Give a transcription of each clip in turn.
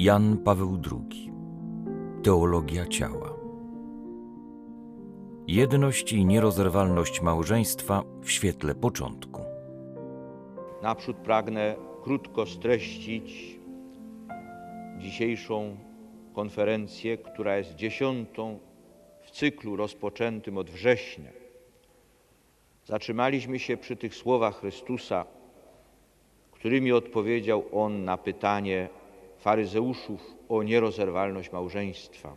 Jan Paweł II Teologia ciała Jedność i nierozerwalność małżeństwa w świetle początku. Naprzód pragnę krótko streścić dzisiejszą konferencję, która jest dziesiątą w cyklu rozpoczętym od września. Zatrzymaliśmy się przy tych słowach Chrystusa, którymi odpowiedział On na pytanie faryzeuszów o nierozerwalność małżeństwa.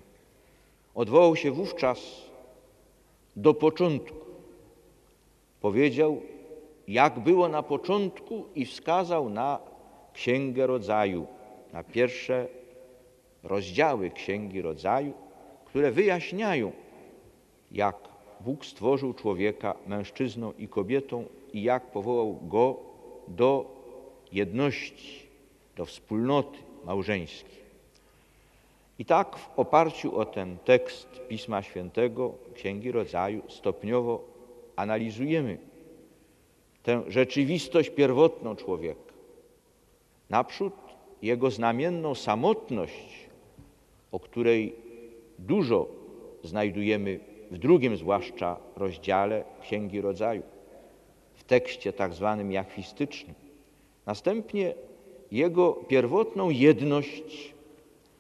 Odwołał się wówczas do początku. Powiedział, jak było na początku i wskazał na Księgę Rodzaju, na pierwsze rozdziały Księgi Rodzaju, które wyjaśniają, jak Bóg stworzył człowieka mężczyzną i kobietą i jak powołał go do jedności, do wspólnoty małżeńskiej. I tak w oparciu o ten tekst Pisma Świętego, Księgi Rodzaju, stopniowo analizujemy tę rzeczywistość pierwotną człowieka. Naprzód jego znamienną samotność, o której dużo znajdujemy w drugim zwłaszcza rozdziale Księgi Rodzaju, w tekście tak zwanym jachwistycznym. Następnie jego pierwotną jedność,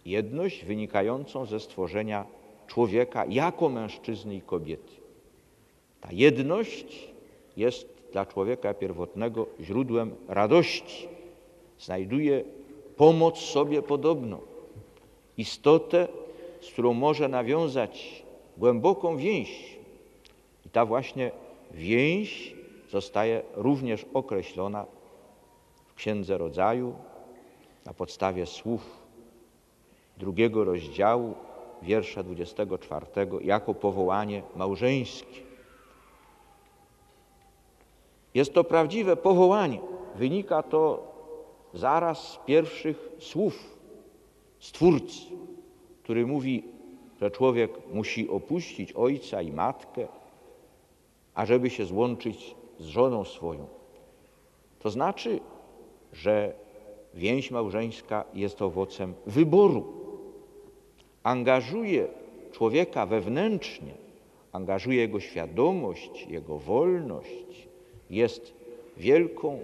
jedność wynikającą ze stworzenia człowieka jako mężczyzny i kobiety. Ta jedność jest dla człowieka pierwotnego źródłem radości. Znajduje pomoc sobie podobną, istotę, z którą może nawiązać głęboką więź. I ta właśnie więź zostaje również określona w Księdze Rodzaju na podstawie słów drugiego rozdziału, wiersza 24, jako powołanie małżeńskie. Jest to prawdziwe powołanie. Wynika to zaraz z pierwszych słów Stwórcy, który mówi, że człowiek musi opuścić ojca i matkę, ażeby się złączyć z żoną swoją. To znaczy, że więź małżeńska jest owocem wyboru. Angażuje człowieka wewnętrznie, angażuje jego świadomość, jego wolność. Jest wielką,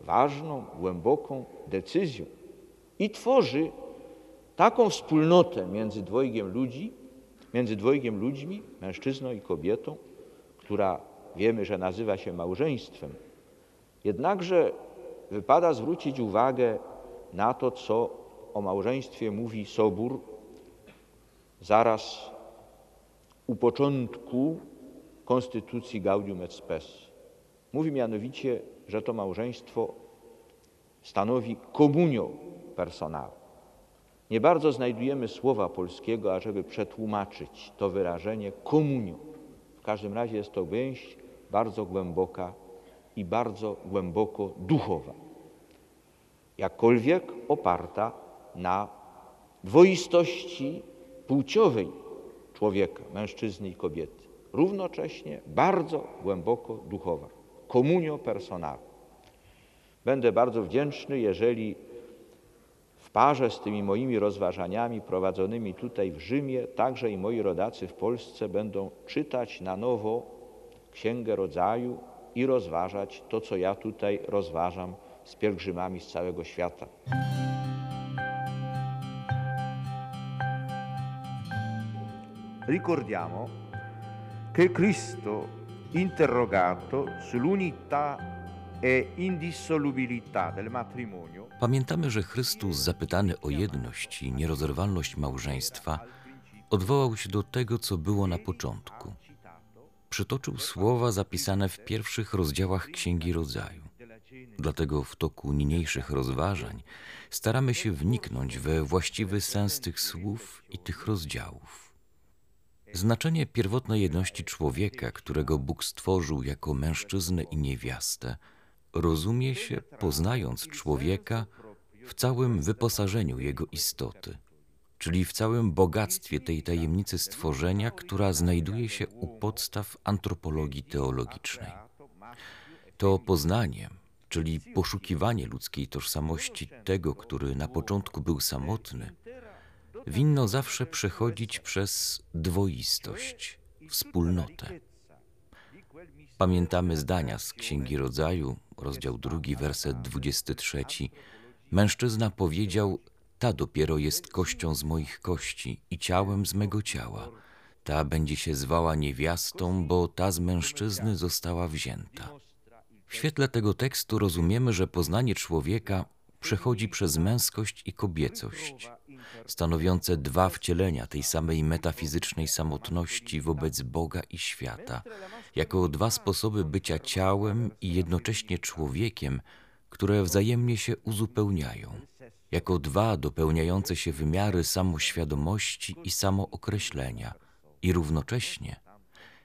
ważną, głęboką decyzją i tworzy taką wspólnotę między dwojgiem ludzi, między dwojgiem ludźmi, mężczyzną i kobietą, która wiemy, że nazywa się małżeństwem. Jednakże wypada zwrócić uwagę na to, co o małżeństwie mówi Sobór zaraz u początku Konstytucji Gaudium et Spes. Mówi mianowicie, że to małżeństwo stanowi komunio personal. Nie bardzo znajdujemy słowa polskiego, ażeby przetłumaczyć to wyrażenie komunio. W każdym razie jest to więź bardzo głęboka i bardzo głęboko duchowa. Jakkolwiek oparta na dwoistości płciowej człowieka, mężczyzny i kobiety. Równocześnie bardzo głęboko duchowa. Komunio personal. Będę bardzo wdzięczny, jeżeli w parze z tymi moimi rozważaniami prowadzonymi tutaj w Rzymie, także i moi rodacy w Polsce będą czytać na nowo Księgę Rodzaju i rozważać to, co ja tutaj rozważam z pielgrzymami z całego świata. Ricordiamo che Cristo interrogato sull'unità e indissolubilità del matrimonio Pamiętamy, że Chrystus zapytany o jedność i nierozerwalność małżeństwa odwołał się do tego, co było na początku. Przytoczył słowa zapisane w pierwszych rozdziałach Księgi Rodzaju. Dlatego w toku niniejszych rozważań staramy się wniknąć we właściwy sens tych słów i tych rozdziałów. Znaczenie pierwotnej jedności człowieka, którego Bóg stworzył jako mężczyznę i niewiastę, rozumie się poznając człowieka w całym wyposażeniu jego istoty, czyli w całym bogactwie tej tajemnicy stworzenia, która znajduje się u podstaw antropologii teologicznej. To poznanie, czyli poszukiwanie ludzkiej tożsamości tego, który na początku był samotny, winno zawsze przechodzić przez dwoistość, wspólnotę. Pamiętamy zdania z Księgi Rodzaju, rozdział drugi, werset 23. Mężczyzna powiedział: Ta dopiero jest kością z moich kości i ciałem z mego ciała. Ta będzie się zwała niewiastą, bo ta z mężczyzny została wzięta. W świetle tego tekstu rozumiemy, że poznanie człowieka przechodzi przez męskość i kobiecość, stanowiące dwa wcielenia tej samej metafizycznej samotności wobec Boga i świata, jako dwa sposoby bycia ciałem i jednocześnie człowiekiem, które wzajemnie się uzupełniają, jako dwa dopełniające się wymiary samoświadomości i samookreślenia, i równocześnie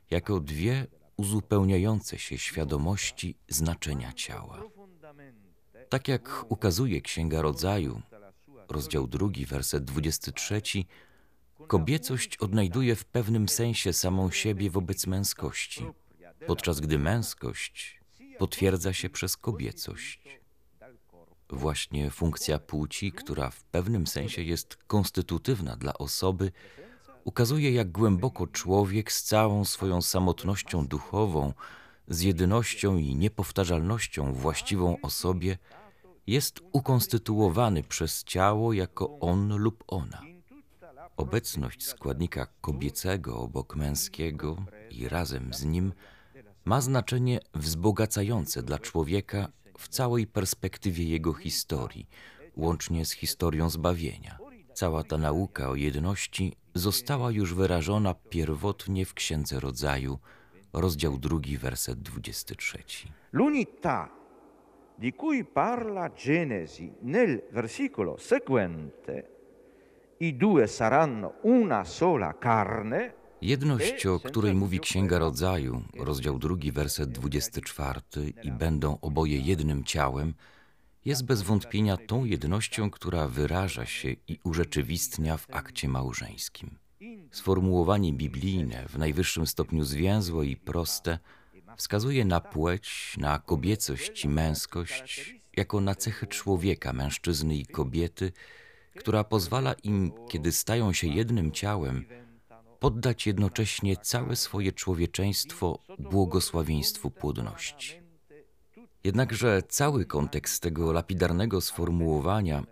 jako dwie uzupełniające się świadomości znaczenia ciała. Tak jak ukazuje Księga Rodzaju, rozdział drugi, werset 23, kobiecość odnajduje w pewnym sensie samą siebie wobec męskości, podczas gdy męskość potwierdza się przez kobiecość. Właśnie funkcja płci, która w pewnym sensie jest konstytutywna dla osoby, ukazuje, jak głęboko człowiek z całą swoją samotnością duchową, z jedynością i niepowtarzalnością właściwą osobie, jest ukonstytuowany przez ciało jako on lub ona. Obecność składnika kobiecego obok męskiego i razem z nim ma znaczenie wzbogacające dla człowieka w całej perspektywie jego historii, łącznie z historią zbawienia. Cała ta nauka o jedności została już wyrażona pierwotnie w Księdze Rodzaju, rozdział drugi, werset 23. L'unità di cui parla Genesi nel versicolo seguente, i due saranno una sola carne, Jedność, o której mówi Księga Rodzaju, rozdział drugi, werset 24, i będą oboje jednym ciałem, jest bez wątpienia tą jednością, która wyraża się i urzeczywistnia w akcie małżeńskim. Sformułowanie biblijne, w najwyższym stopniu zwięzłe i proste, wskazuje na płeć, na kobiecość i męskość, jako na cechy człowieka, mężczyzny i kobiety, która pozwala im, kiedy stają się jednym ciałem, poddać jednocześnie całe swoje człowieczeństwo błogosławieństwu płodności. Jednakże cały kontekst tego lapidarnego sformułowania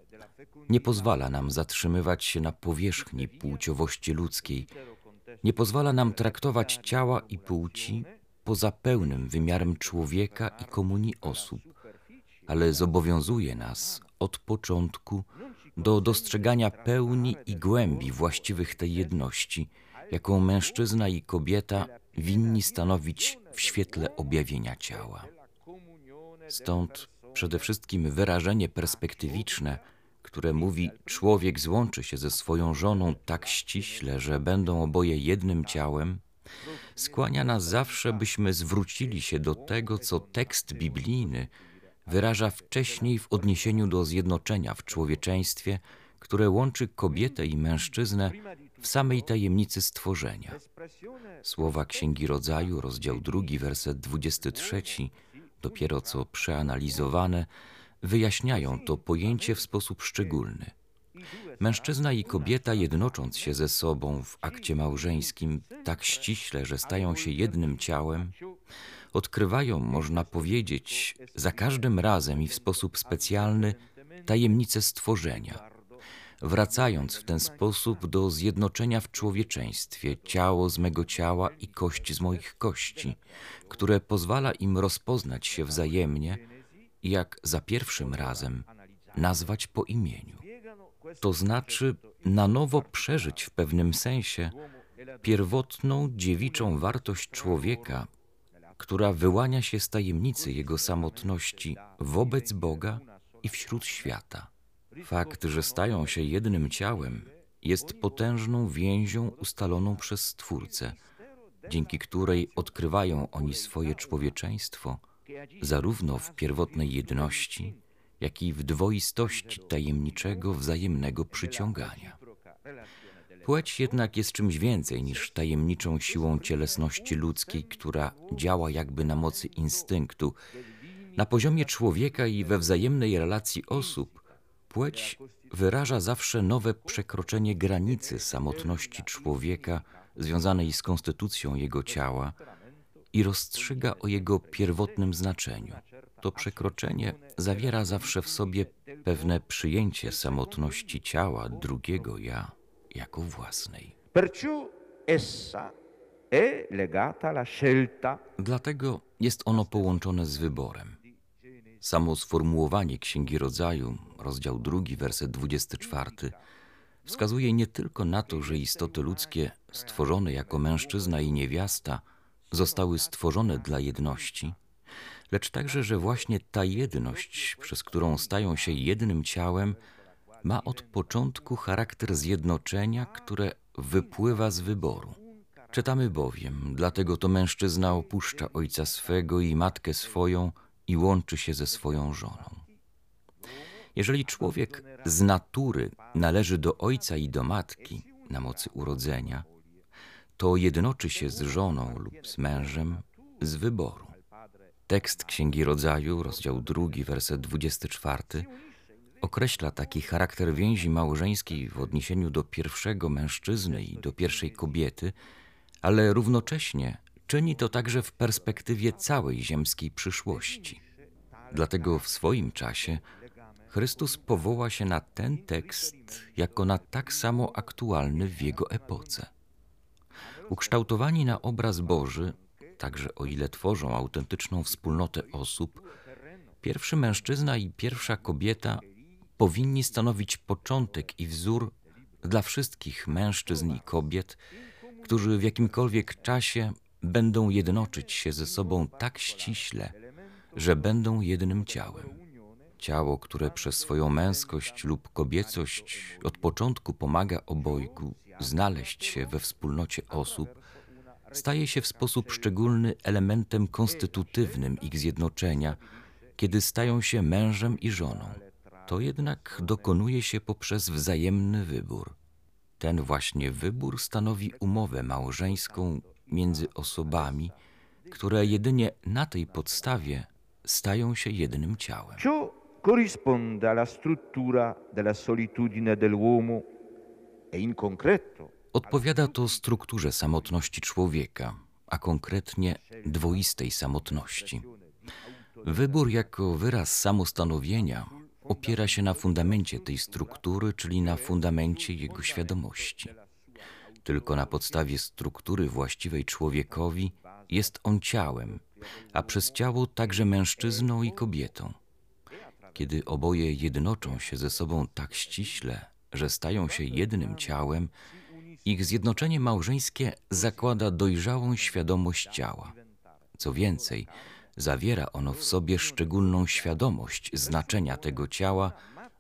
nie pozwala nam zatrzymywać się na powierzchni płciowości ludzkiej, nie pozwala nam traktować ciała i płci poza pełnym wymiarem człowieka i komunii osób, ale zobowiązuje nas od początku do dostrzegania pełni i głębi właściwych tej jedności, jaką mężczyzna i kobieta winni stanowić w świetle objawienia ciała. Stąd przede wszystkim wyrażenie perspektywiczne, które mówi: Człowiek złączy się ze swoją żoną tak ściśle, że będą oboje jednym ciałem, skłania nas zawsze, byśmy zwrócili się do tego, co tekst biblijny wyraża wcześniej w odniesieniu do zjednoczenia w człowieczeństwie, które łączy kobietę i mężczyznę w samej tajemnicy stworzenia. Słowa Księgi Rodzaju, rozdział 2, werset 23 dopiero co przeanalizowane, wyjaśniają to pojęcie w sposób szczególny. Mężczyzna i kobieta, jednocząc się ze sobą w akcie małżeńskim tak ściśle, że stają się jednym ciałem, odkrywają, można powiedzieć, za każdym razem i w sposób specjalny tajemnicę stworzenia wracając w ten sposób do zjednoczenia w człowieczeństwie ciało z mego ciała i kość z moich kości, które pozwala im rozpoznać się wzajemnie i jak za pierwszym razem nazwać po imieniu. To znaczy na nowo przeżyć w pewnym sensie pierwotną dziewiczą wartość człowieka, która wyłania się z tajemnicy jego samotności wobec Boga i wśród świata. Fakt, że stają się jednym ciałem, jest potężną więzią ustaloną przez Stwórcę, dzięki której odkrywają oni swoje człowieczeństwo, zarówno w pierwotnej jedności, jak i w dwoistości tajemniczego wzajemnego przyciągania. Płeć jednak jest czymś więcej niż tajemniczą siłą cielesności ludzkiej, która działa jakby na mocy instynktu. Na poziomie człowieka i we wzajemnej relacji osób Płeć wyraża zawsze nowe przekroczenie granicy samotności człowieka związanej z konstytucją jego ciała i rozstrzyga o jego pierwotnym znaczeniu. To przekroczenie zawiera zawsze w sobie pewne przyjęcie samotności ciała drugiego ja jako własnej. Dlatego jest ono połączone z wyborem. Samo sformułowanie Księgi Rodzaju, rozdział 2, werset 24, wskazuje nie tylko na to, że istoty ludzkie, stworzone jako mężczyzna i niewiasta, zostały stworzone dla jedności, lecz także, że właśnie ta jedność, przez którą stają się jednym ciałem, ma od początku charakter zjednoczenia, które wypływa z wyboru. Czytamy bowiem, dlatego to mężczyzna opuszcza ojca swego i matkę swoją i łączy się ze swoją żoną. Jeżeli człowiek z natury należy do ojca i do matki na mocy urodzenia, to jednoczy się z żoną lub z mężem z wyboru. Tekst Księgi Rodzaju, rozdział 2, werset 24, określa taki charakter więzi małżeńskiej w odniesieniu do pierwszego mężczyzny i do pierwszej kobiety, ale równocześnie czyni to także w perspektywie całej ziemskiej przyszłości. Dlatego w swoim czasie Chrystus powoła się na ten tekst jako na tak samo aktualny w jego epoce. Ukształtowani na obraz Boży, także o ile tworzą autentyczną wspólnotę osób, pierwszy mężczyzna i pierwsza kobieta powinni stanowić początek i wzór dla wszystkich mężczyzn i kobiet, którzy w jakimkolwiek czasie będą jednoczyć się ze sobą tak ściśle, że będą jednym ciałem. Ciało, które przez swoją męskość lub kobiecość od początku pomaga obojgu znaleźć się we wspólnocie osób, staje się w sposób szczególny elementem konstytutywnym ich zjednoczenia, kiedy stają się mężem i żoną. To jednak dokonuje się poprzez wzajemny wybór. Ten właśnie wybór stanowi umowę małżeńską między osobami, które jedynie na tej podstawie stają się jednym ciałem. Ciò corrisponde alla struttura della solitudine dell'uomo e in concreto Odpowiada to strukturze samotności człowieka, a konkretnie dwoistej samotności. Wybór jako wyraz samostanowienia opiera się na fundamencie tej struktury, czyli na fundamencie jego świadomości. Tylko na podstawie struktury właściwej człowiekowi jest on ciałem, a przez ciało także mężczyzną i kobietą. Kiedy oboje jednoczą się ze sobą tak ściśle, że stają się jednym ciałem, ich zjednoczenie małżeńskie zakłada dojrzałą świadomość ciała. Co więcej, zawiera ono w sobie szczególną świadomość znaczenia tego ciała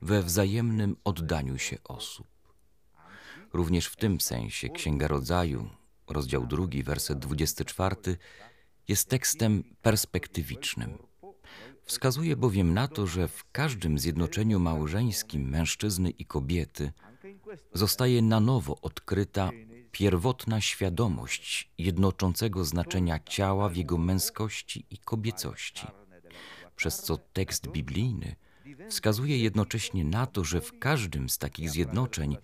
we wzajemnym oddaniu się osób. Również w tym sensie Księga Rodzaju, rozdział 2, werset 24, jest tekstem perspektywicznym. Wskazuje bowiem na to, że w każdym zjednoczeniu małżeńskim mężczyzny i kobiety zostaje na nowo odkryta pierwotna świadomość jednoczącego znaczenia ciała w jego męskości i kobiecości, przez co tekst biblijny wskazuje jednocześnie na to, że w każdym z takich zjednoczeń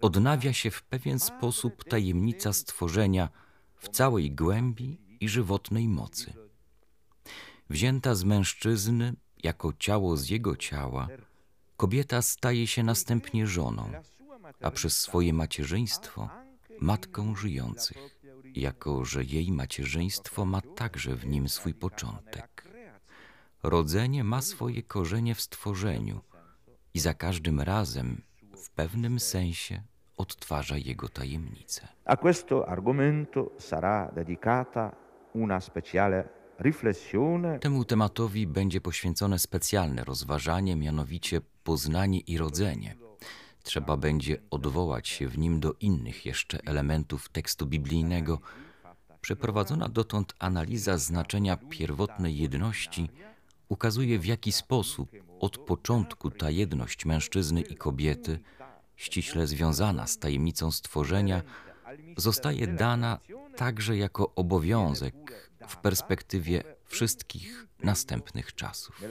odnawia się w pewien sposób tajemnica stworzenia w całej głębi i żywotnej mocy. Wzięta z mężczyzny jako ciało z jego ciała, kobieta staje się następnie żoną, a przez swoje macierzyństwo matką żyjących, jako że jej macierzyństwo ma także w nim swój początek. Rodzenie ma swoje korzenie w stworzeniu i za każdym razem w pewnym sensie odtwarza jego tajemnicę. A questo argomento sarà dedicata una speciale Temu tematowi będzie poświęcone specjalne rozważanie, mianowicie poznanie i rodzenie. Trzeba będzie odwołać się w nim do innych jeszcze elementów tekstu biblijnego. Przeprowadzona dotąd analiza znaczenia pierwotnej jedności ukazuje, w jaki sposób od początku ta jedność mężczyzny i kobiety, ściśle związana z tajemnicą stworzenia, zostaje dana także jako obowiązek w perspektywie wszystkich następnych czasów.